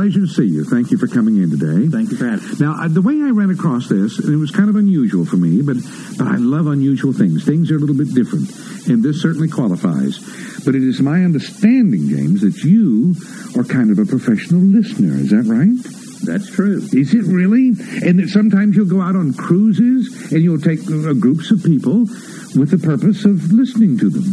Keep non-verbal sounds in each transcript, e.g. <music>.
pleasure to see you. Thank you for coming in today. Thank you for having me. Now, uh, the way I ran across this, and it was kind of unusual for me, but but I love unusual things. Things are a little bit different, and this certainly qualifies. But it is my understanding, James, that you are kind of a professional listener. Is that right? That's true. Is it really? And that sometimes you'll go out on cruises and you'll take uh, groups of people with the purpose of listening to them.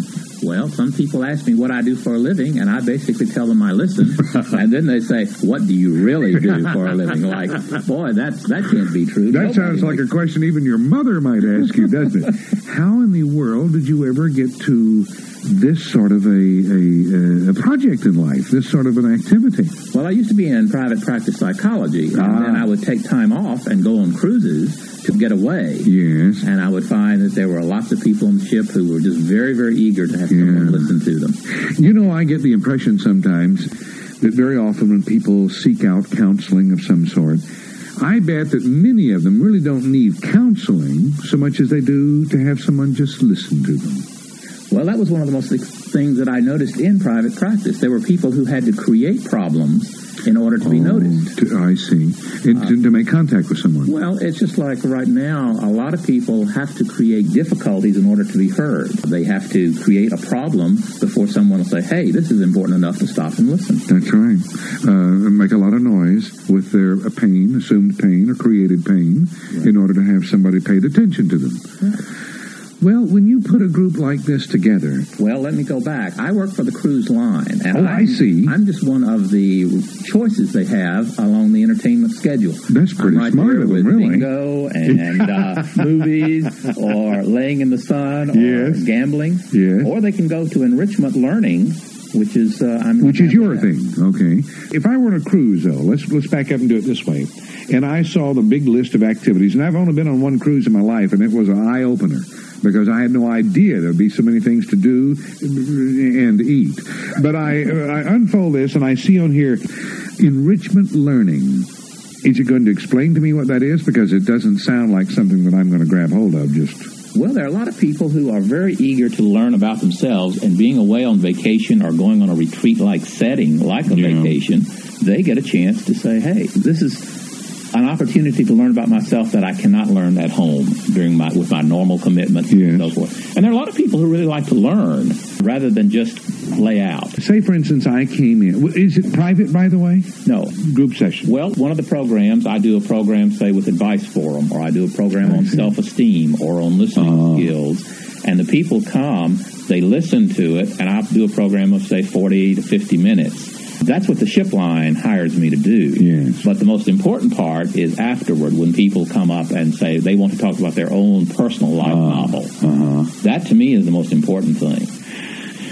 Well, some people ask me what I do for a living, and I basically tell them I listen, <laughs> and then they say, "What do you really do for a living?" <laughs> Like, boy, that's that can't be true. That Nobody sounds like a question even your mother might ask you, doesn't it? <laughs> How in the world did you ever get to this sort of a, a, a project in life, this sort of an activity? Well, I used to be in private practice psychology, and Ah. then I would take time off and go on cruises to get away. Yes. And I would find that there were lots of people on the ship who were just very, very eager to have someone Yeah. listen to them. You know, I get the impression sometimes that very often when people seek out counseling of some sort, I bet that many of them really don't need counseling so much as they do to have someone just listen to them. Well, that was one of the most things that I noticed in private practice. There were people who had to create problems in order to be noticed. To, I see. And to, to make contact with someone. Well, it's just like right now, a lot of people have to create difficulties in order to be heard. They have to create a problem before someone will say, hey, this is important enough to stop and listen. That's right. Uh, make a lot of noise with their uh, pain, assumed pain, or created pain, in order to have somebody paid attention to them. Well, when you put a group like this together, Well, let me go back. I work for the cruise line. And Oh, I I'm- see. I'm just one of the choices they have along the entertainment schedule. That's pretty right smart of them, with really. bingo and uh, <laughs> movies or laying in the sun or Yes. gambling. Yes. Or they can go to enrichment learning, which is uh, I'm which is your thing, okay? If I were on a cruise, though, let's let's back up and do it this way. And I saw the big list of activities, and I've only been on one cruise in my life, and it was an eye opener because I had no idea there'd be so many things to do and eat. But I I unfold this, and I see on here enrichment learning. Is it going to explain to me what that is? Because it doesn't sound like something that I'm going to grab hold of. Just Well, there are a lot of people who are very eager to learn about themselves, and being away on vacation or going on a retreat like setting, like a Yeah. vacation, they get a chance to say, hey, this is an opportunity to learn about myself that I cannot learn at home during my with my normal commitments and so forth. And there are a lot of people who really like to learn rather than just lay out. say, for instance, I came in. Is it private, by the way? No. Group session. Well, one of the programs, I do a program, say, with Advice Forum, or I do a program on self esteem or on listening Oh. skills. And the people come, they listen to it, and I do a program of, say, 40 to 50 minutes. That's what the ship line hires me to do. Yes. But the most important part is afterward when people come up and say they want to talk about their own personal life novel. Uh-huh. That to me is the most important thing.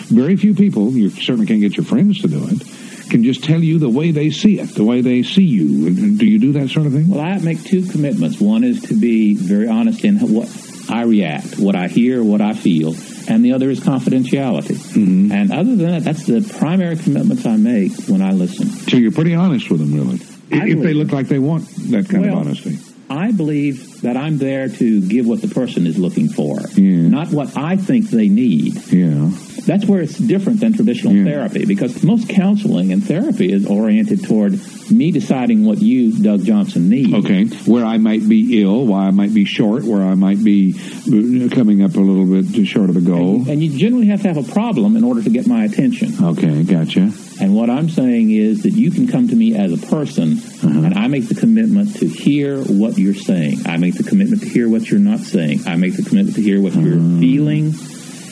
very few people, you certainly can't get your friends to do it, can just tell you the way they see it, the way they see you. Do you do that sort of thing? Well, I make two commitments. One is to be very honest in what I react, what I hear, what I feel, and the other is confidentiality. Mm-hmm. And other than that, that's the primary commitments I make when I listen. So you're pretty honest with them, really. I if they look like they want that kind Well, of honesty. I believe that I'm there to give what the person is looking for, Yeah. not what I think they need. Yeah. That's where it's different than traditional Yeah. therapy because most counseling and therapy is oriented toward me deciding what you, Doug Johnson, need. Okay. Where I might be ill, why I might be short, where I might be uh, coming up a little bit short of the goal. And you generally have to have a problem in order to get my attention. Okay, gotcha. And what I'm saying is that you can come to me as a person, and I make the commitment to hear what you're saying. I make the commitment to hear what you're not saying. I make the commitment to hear what you're mm. feeling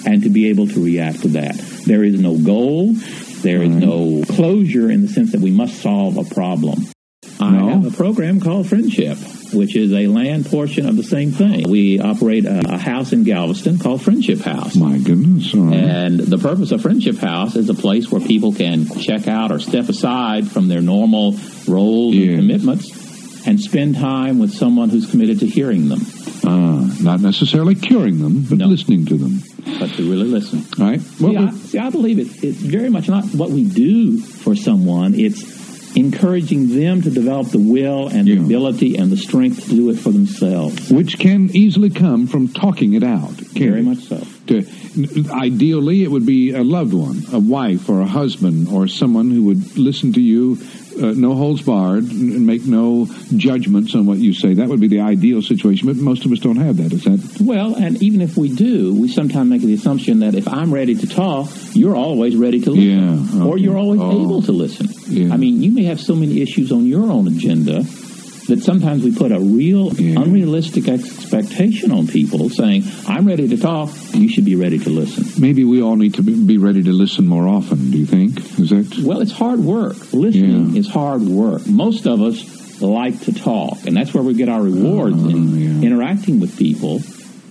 and to be able to react to that. There is no goal. There is no closure in the sense that we must solve a problem. I No? have a program called Friendship, which is a land portion of the same thing. We operate a, a house in Galveston called Friendship House. My goodness. Right. And the purpose of Friendship House is a place where people can check out or step aside from their normal roles and commitments and spend time with someone who's committed to hearing them, Ah, not necessarily curing them, but No. listening to them. but to really listen. All right. See, Well, I, see, I believe it, it's very much not what we do for someone. It's encouraging them to develop the will and Yeah. the ability and the strength to do it for themselves. which can easily come from talking it out. Very it? much so. To, Ideally, it would be a loved one, a wife or a husband or someone who would listen to you, uh, no holds barred, and make no judgments on what you say. That would be the ideal situation, but most of us don't have that. Is that? Well, and even if we do, we sometimes make the assumption that if I'm ready to talk, you're always ready to listen, yeah, okay. or you're always oh. able to listen. Yeah. I mean, you may have so many issues on your own agenda that sometimes we put a real unrealistic expectation on people saying, I'm ready to talk, you should be ready to listen. Maybe we all need to be- ready to listen more often. Do you think? Is that? Well, it's hard work. Listening Yeah. is hard work. Most of us like to talk, and that's where we get our rewards Oh, in yeah. interacting with people.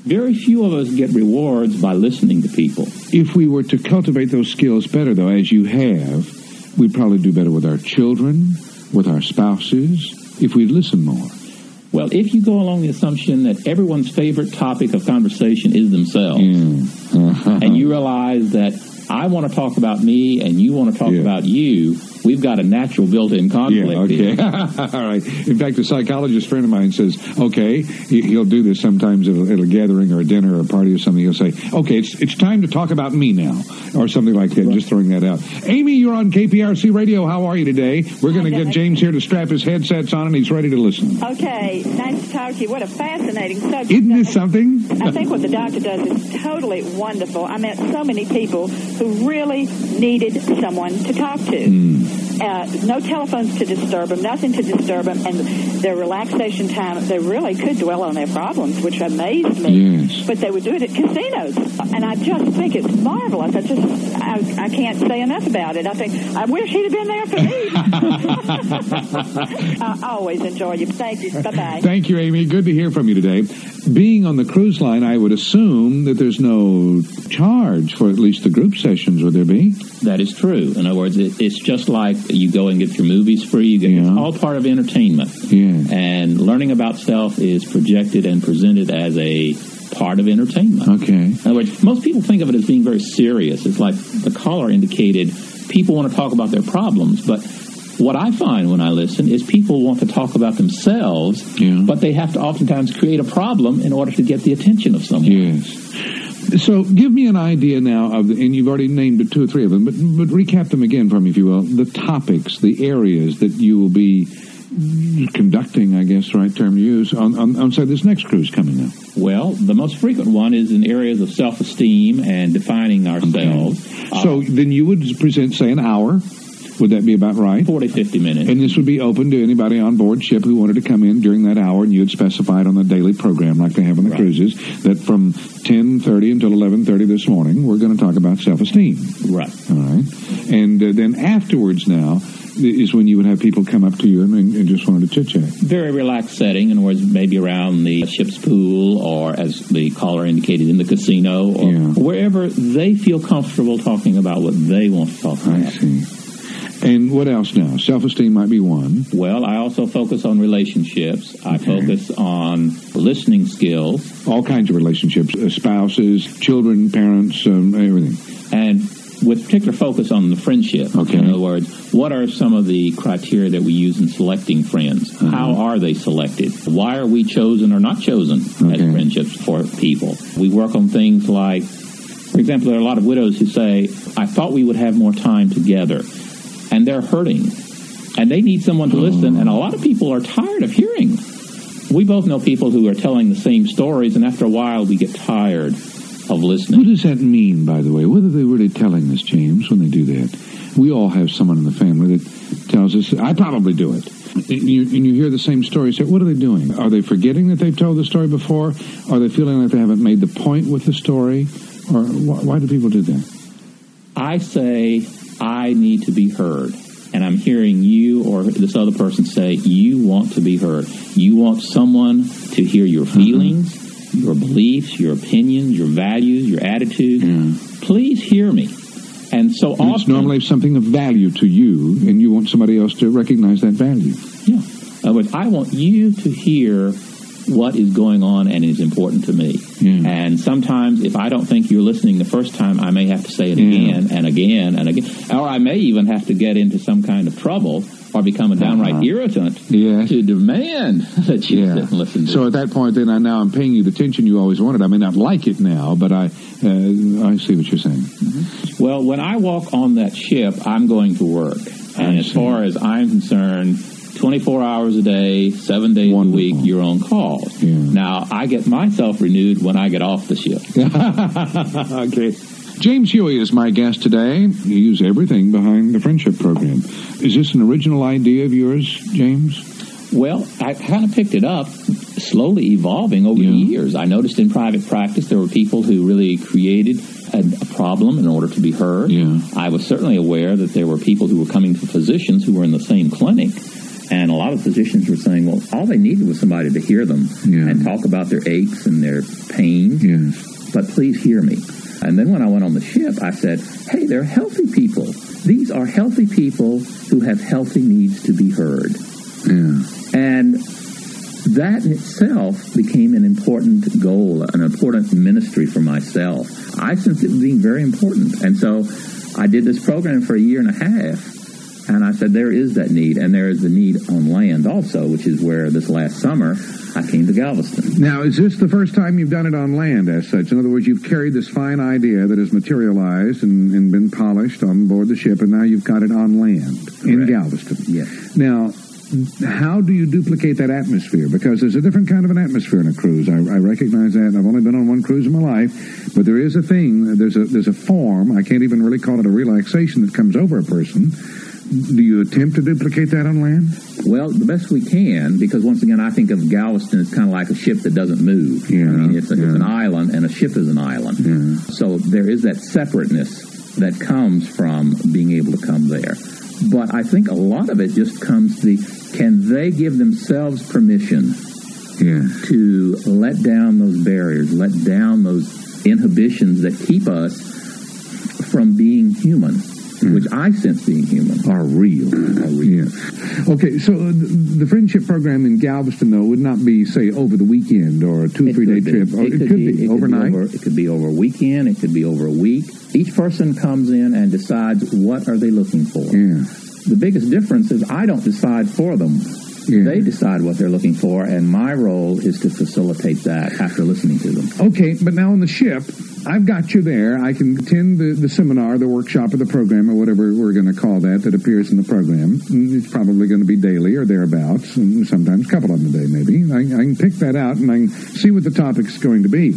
Very few of us get rewards by listening to people. If we were to cultivate those skills better, though, as you have, we'd probably do better with our children, with our spouses, if we'd listen more. Well, if you go along the assumption that everyone's favorite topic of conversation is themselves, Yeah. Mm. <laughs> and you realize that I want to talk about me and you want to talk Yeah. about you, we've got a natural built-in conflict. Yeah, okay. here. <laughs> All right. In fact, a psychologist friend of mine says, okay, he- he'll do this sometimes at a, at a gathering or a dinner or a party or something. He'll say, okay, it's, it's time to talk about me now, or something like that, just throwing that out. Amy, you're on KPRC Radio. How are you today? We're going to get James here to strap his headsets on, and he's ready to listen. Okay, nice to talk to you. What a fascinating subject. Isn't this something? I think what the doctor does is totally wonderful. I met so many people who really needed someone to talk to. Hmm. Uh, no telephones to disturb them, nothing to disturb them, and their relaxation time, they really could dwell on their problems, which amazed me. Yes. But they would do it at casinos, and I just think it's marvelous. I just, I, I can't say enough about it. I think, I wish he'd have been there for me. <laughs> I always enjoy you. Thank you. Bye-bye. Thank you, Amy. Good to hear from you today. Being on the cruise line, I would assume that there's no charge for at least the group sessions, would there be? That is true. In other words, it, it's just like you go and get your movies free. You get, Yeah. It's all part of entertainment. Yeah. And learning about self is projected and presented as a part of entertainment. Okay. In other words, most people think of it as being very serious. It's like the caller indicated, people want to talk about their problems, but what I find when I listen is people want to talk about themselves, Yeah. but they have to oftentimes create a problem in order to get the attention of someone. Yes. So give me an idea now of the, and you've already named two or three of them, but, but recap them again for me, if you will. The topics, the areas that you will be conducting, I guess, right term to use, on, on, on say, this next cruise coming up. Well, the most frequent one is in areas of self-esteem and defining ourselves. Uh, so then you would present, say, an hour. Would that be about right? 40, 50 minutes. And this would be open to anybody on board ship who wanted to come in during that hour, and you had specified on the daily program, like they have on the Right. cruises, that from 10.30 until 11.30 this morning, we're going to talk about self-esteem. right. All right. And uh, then afterwards now is when you would have people come up to you and, and just wanted to chit-chat. Very relaxed setting. In other words, maybe around the ship's pool or, as the caller indicated, in the casino or Yeah. wherever they feel comfortable talking about what they want to talk about. I see. And what else now? Self-esteem might be one. Well, I also focus on relationships. I Okay. focus on listening skills All kinds of relationships, uh, spouses, children, parents, um, everything. and with particular focus on the friendship. Okay. In other words, what are some of the criteria that we use in selecting friends? Uh-huh. How are they selected? Why are we chosen or not chosen Okay. as friendships for people? We work on things like, for example, there are a lot of widows who say, I thought we would have more time together. And they're hurting. And they need someone to listen. And a lot of people are tired of hearing. We both know people who are telling the same stories, and after a while, we get tired of listening. What does that mean, by the way? What are they really telling us, James, when they do that? We all have someone in the family that tells us, I probably do it. And you, and you hear the same story. So what are they doing? Are they forgetting that they've told the story before? Are they feeling like they haven't made the point with the story? Or why, why do people do that? I say I need to be heard. And I'm hearing you or this other person say you want to be heard. You want someone to hear your mm-hmm. feelings, your beliefs, your opinions, your values, your attitude. Yeah. Please hear me. And so And it's normally something of value to you, and you want somebody else to recognize that value. yeah. In other words, I want you to hear what is going on and is important to me. Yeah. And sometimes, if I don't think you're listening the first time, I may have to say it Yeah. again and again and again. Or I may even have to get into some kind of trouble or become a downright Uh-huh. irritant Yes. to demand <laughs> that you sit and listen to So at that point, then I now I'm paying you the attention you always wanted. I may not like it now, but I uh, I see what you're saying. Well, when I walk on that ship, I'm going to work. And as far as I'm concerned, 24 hours a day, seven days Wonderful. a week, you're on call. Yeah. Now, I get myself renewed when I get off the ship. <laughs> okay. James Huey is my guest today. You use everything behind the friendship program. Is this an original idea of yours, James? Well, I kind of picked it up, slowly evolving over Yeah. the years. I noticed in private practice there were people who really created a, a problem in order to be heard. Yeah. I was certainly aware that there were people who were coming to physicians who were in the same clinic. And a lot of physicians were saying, well, all they needed was somebody to hear them Yeah. and talk about their aches and their pain. Yes. But please hear me. And then when I went on the ship, I said, hey, they're healthy people. These are healthy people who have healthy needs to be heard. Yeah. And that in itself became an important goal, an important ministry for myself. I sensed it being very important. And so I did this program for a year and a half. And I said, there is that need. And there is the need on land also, which is where this last summer I came to Galveston. Now, is this the first time you've done it on land as such? In other words, you've carried this fine idea that has materialized and, and been polished on board the ship, and now you've got it on land in Galveston. Yes. Now, how do you duplicate that atmosphere? Because there's a different kind of an atmosphere in a cruise. I, I recognize that. I've only been on one cruise in my life, but there is a thing. There's a there's a form. I can't even really call it a relaxation that comes over a person. Do you attempt to duplicate that on land? Well, the best we can, because once again, I think of Galveston as kind of like a ship that doesn't move. Yeah, I mean, it's, a, it's an island, and a ship is an island. Yeah. So there is that separateness that comes from being able to come there. But I think a lot of it just comes to the can they give themselves permission Yeah. to let down those barriers, let down those inhibitions that keep us from being human, Hmm. which I sense being human. Are real. Are real. Yeah. Okay, so the the friendship program in Galveston, though, would not be, say, over the weekend or a two, It three day be. trip. It, could, be, it could overnight. Be over, it could be over a weekend. It could be over a week. Each person comes in and decides what are they looking for. yeah. The biggest difference is I don't decide for them. Yeah. They decide what they're looking for, and my role is to facilitate that after listening to them. Okay, but now on the ship, I've got you there. I can attend the, the seminar, the workshop, or the program, or whatever we're going to call that, that appears in the program. Mm, it's probably going to be daily or thereabouts, and sometimes a couple of them a day, maybe. I, I can pick that out and I can see what the topic's going to be.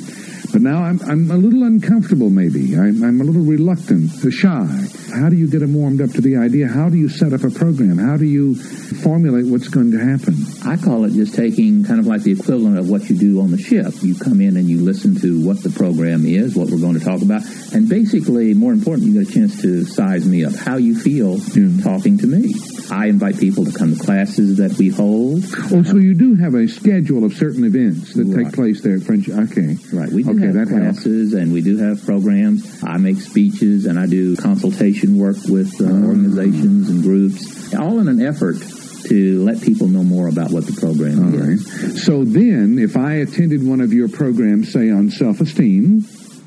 But now I'm, I'm a little uncomfortable, maybe. I'm, I'm a little reluctant, shy. How do you get them warmed up to the idea? How do you set up a program? How do you formulate what's going to happen? I call it just taking kind of like the equivalent of what you do on the ship. You come in and you listen to what the program is, what we're going to talk about, and basically, more important, you get a chance to size me up, how you feel Yeah. talking to me. I invite people to come to classes that we hold. Oh, so you do have a schedule of certain events that Right. take place there at French. Okay. Right. We do Okay, have that helps. classes and we do have programs. I make speeches and I do consultation work with uh, Ah. organizations and groups, all in an effort to let people know more about what the program All right. is. So then, if I attended one of your programs, say on self-esteem,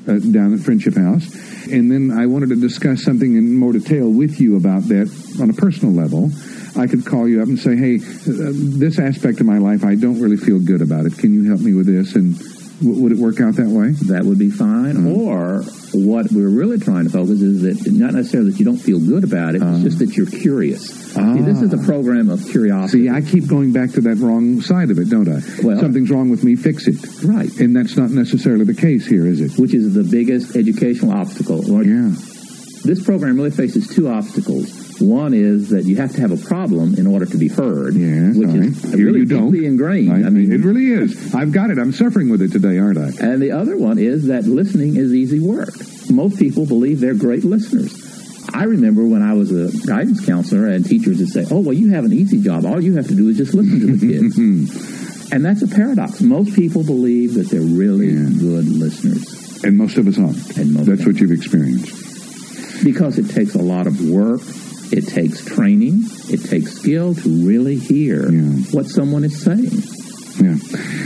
uh, down at Friendship House, and then I wanted to discuss something in more detail with you about that on a personal level, I could call you up and say, "Hey, uh, this aspect of my life, I don't really feel good about it. Can you help me with this?" And would it work out that way? That would be fine. Mm-hmm. Or what we're really trying to focus is that not necessarily that you don't feel good about it, it's just that you're curious. See, this is a Uh-huh. Ah. program of curiosity. See, I keep going back to that wrong side of it, don't I? Well- Something's wrong with me, fix it. Right. And that's not necessarily the case here, is it? which is the biggest educational obstacle. Yeah. This program really faces two obstacles. One is that you have to have a problem in order to be heard, Yes, which all is. Here really you don't. deeply ingrained. I, I mean, it really is. I've got it. I'm suffering with it today, aren't I? and the other one is that listening is easy work. Most people believe they're great listeners. I remember when I was a guidance counselor and teachers would say, oh, well, you have an easy job. All you have to do is just listen to the <laughs> kids. and that's a paradox. Most people believe that they're really Yeah. good listeners And most of us aren't. And most That's what you've experienced. because it takes a lot of work. It takes training. It takes skill to really hear Yeah. what someone is saying. Yeah.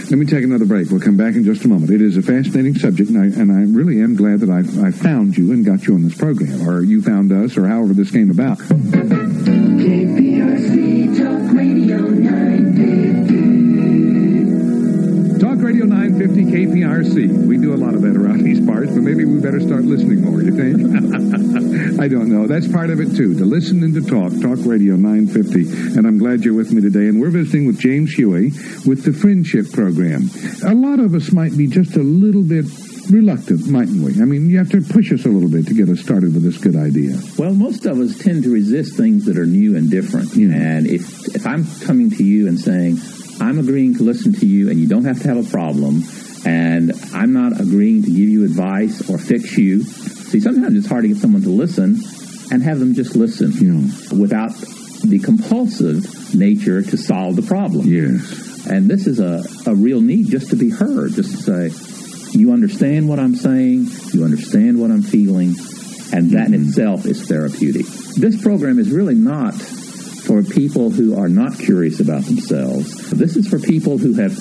Let me take another break. We'll come back in just a moment. It is a fascinating subject, and I, and I really am glad that I, I found you and got you on this program, or you found us, or however this came about. KPRC Talk Radio 950. Talk Radio 950 KPRC. We do a lot of that around these parts, but maybe we better start listening more, you think? I don't know. That's part of it, too, to listen and to talk. Talk Radio 950. And I'm glad you're with me today. And we're visiting with James Huey with the Friendship Program. A lot of us might be just a little bit reluctant, mightn't we? I mean, you have to push us a little bit to get us started with this good idea. Well, most of us tend to resist things that are new and different. Yeah. And if if I'm coming to you and saying I'm agreeing to listen to you, and you don't have to have a problem, and I'm not agreeing to give you advice or fix you. See, sometimes it's hard to get someone to listen and have them just listen Yeah. without the compulsive nature to solve the problem. Yes. And this is a, a real need just to be heard, just to say, you understand what I'm saying, you understand what I'm feeling, and that in mm-hmm. itself is therapeutic. This program is really not for people who are not curious about themselves. This is for people who have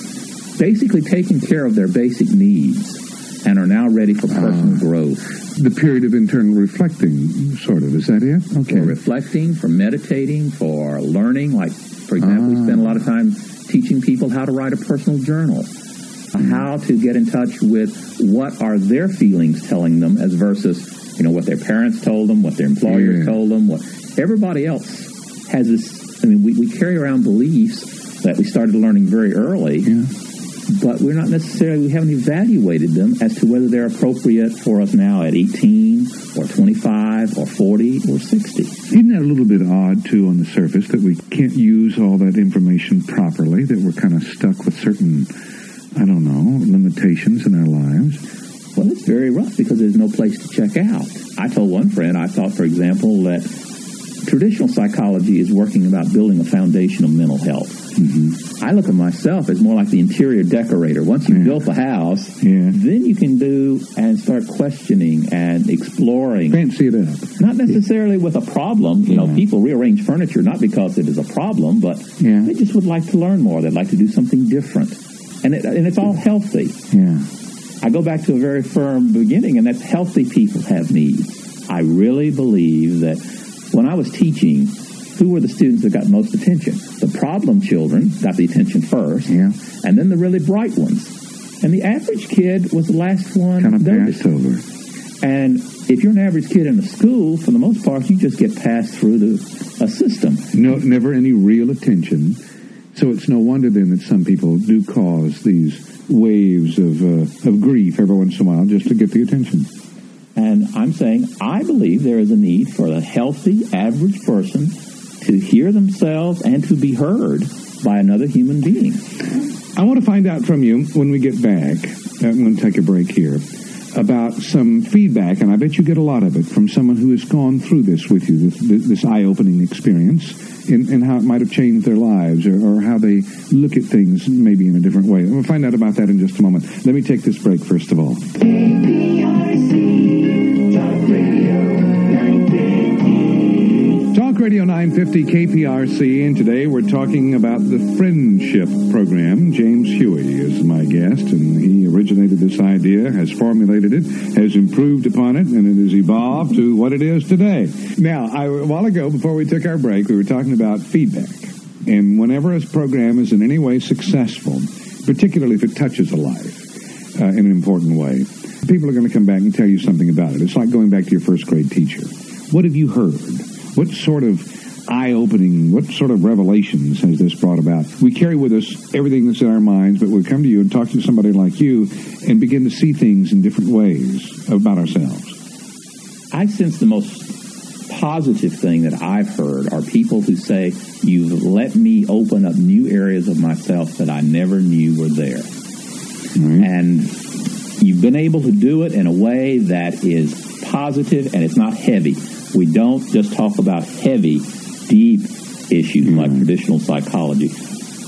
basically taken care of their basic needs and are now ready for personal ah. growth. The period of internal reflecting, sort of. Is that it? Okay. For reflecting, for meditating, for learning. Like, for example, we spend a lot of time teaching people how to write a personal journal, hmm. how to get in touch with what are their feelings telling them as versus, you know, what their parents told them, what their employers Yeah. told them, what everybody else has this. I mean, we, we carry around beliefs that we started learning very early, Yeah. But we're not necessarily, we haven't evaluated them as to whether they're appropriate for us now at 18 or 25 or 40 or 60. Isn't that a little bit odd, too, on the surface, that we can't use all that information properly, that we're kind of stuck with certain, I don't know, limitations in our lives? Well, it's very rough because there's no place to check out. I told one friend, I thought, for example, that traditional psychology is working about building a foundation of mental health. Mm-hmm. I look at myself as more like the interior decorator. Once you've Yeah. built the house, Yeah. then you can do and start questioning and exploring. Fancy it up. Not necessarily with a problem. You know, people rearrange furniture not because it is a problem, but Yeah. they just would like to learn more. They'd like to do something different. And, it, and it's all healthy. Yeah. I go back to a very firm beginning, and that's healthy people have needs. I really believe that when I was teaching, who were the students that got most attention? The problem children got the attention first, Yeah. and then the really bright ones. And the average kid was the last one Kind of noticed. over. And if you're an average kid in a school, for the most part, you just get passed through the a system. No, never any real attention. So it's no wonder then that some people do cause these waves of uh, of grief every once in a while just to get the attention. And I'm saying I believe there is a need for a healthy, average person to hear themselves and to be heard by another human being. I want to find out from you when we get back. uh, I'm going to take a break here about some feedback, and I bet you get a lot of it from someone who has gone through this with you, this, this eye-opening experience, and, and how it might have changed their lives, or, or how they look at things maybe in a different way. We'll find out about that in just a moment. Let me take this break first of all. KPRC Talk Radio 950. Talk Radio 950 KPRC, and today we're talking about the Friendship Program. James Huey is my guest, and he idea, has formulated it, has improved upon it, and it has evolved to what it is today. Now, I, a while ago, before we took our break, we were talking about feedback. And whenever a program is in any way successful, particularly if it touches a life uh, in an important way, people are going to come back and tell you something about it. It's like going back to your first grade teacher. What have you heard? What sort of eye-opening, what sort of revelations has this brought about? We carry with us everything that's in our minds, but we come to you and talk to somebody like you and begin to see things in different ways about ourselves. I sense the most positive thing that I've heard are people who say, You've let me open up new areas of myself that I never knew were there. Right? And you've been able to do it in a way that is positive and it's not heavy. We don't just talk about heavy, deep issues like traditional psychology.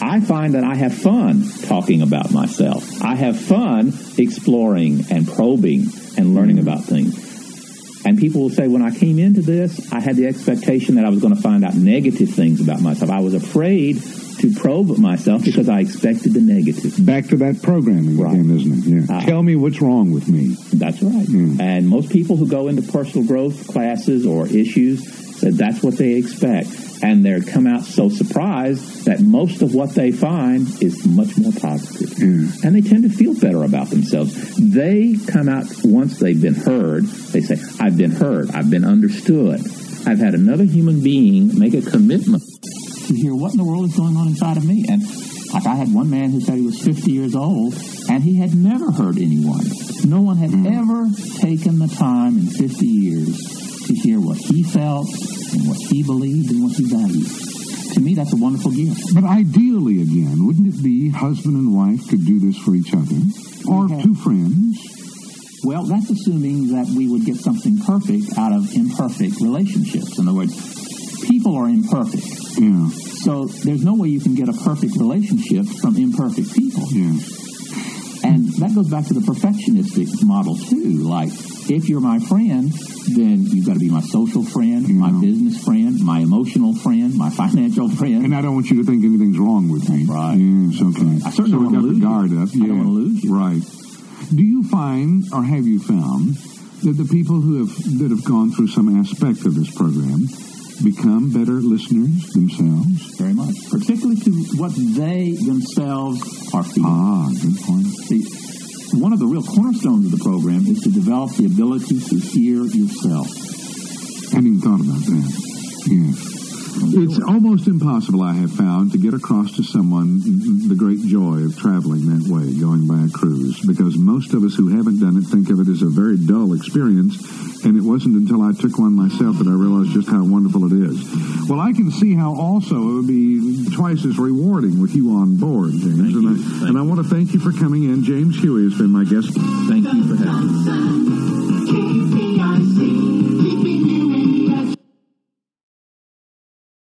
I find that I have fun talking about myself. I have fun exploring and probing and learning about things. And people will say, when I came into this, I had the expectation that I was going to find out negative things about myself. I was afraid to probe myself because I expected the negative. Back to that programming Right. again, isn't it? Yeah. Uh, Tell me what's wrong with me. That's right. Mm. And most people who go into personal growth classes or issues said that's what they expect. And they come out so surprised that most of what they find is much more positive. Yeah. And they tend to feel better about themselves. They come out once they've been heard, they say, I've been heard, I've been understood. I've had another human being make a commitment to hear what in the world is going on inside of me. And like I had one man who said he was 50 years old and he had never heard anyone. No one had mm. ever taken the time in 50 years to hear what he felt and what he believed and what he valued. To me, that's a wonderful gift. But ideally, again, wouldn't it be husband and wife could do this for each other? Or Okay. two friends? Well, that's assuming that we would get something perfect out of imperfect relationships. In other words, people are imperfect. Yeah, So there's no way you can get a perfect relationship from imperfect people. yeah. And that goes back to the perfectionistic model too. Like, if you're my friend, then you've got to be my social friend, my Yeah. business friend, my emotional friend, my financial friend. And I don't want you to think anything's wrong with me. Right. Yes, okay. I certainly so don't wanna got the you. guard up. I don't wanna lose you. Right. Do you find, or have you found, that the people who have that have gone through some aspect of this program become better listeners themselves? Very much. Particularly to what they themselves are feeling. Ah, good point. See, one of the real cornerstones of the program is to develop the ability to hear yourself. I hadn't thought about that. Yes. It's almost impossible, I have found, to get across to someone the great joy of traveling that way, going by a cruise, because most of us who haven't done it think of it as a very dull experience, and it wasn't until I took one myself that I realized just how wonderful it is. Well, I can see how also it would be twice as rewarding with you on board, James. Thank and you. I, Thank and I want to thank you for coming in. James Huey has been my guest. Thank you for having me.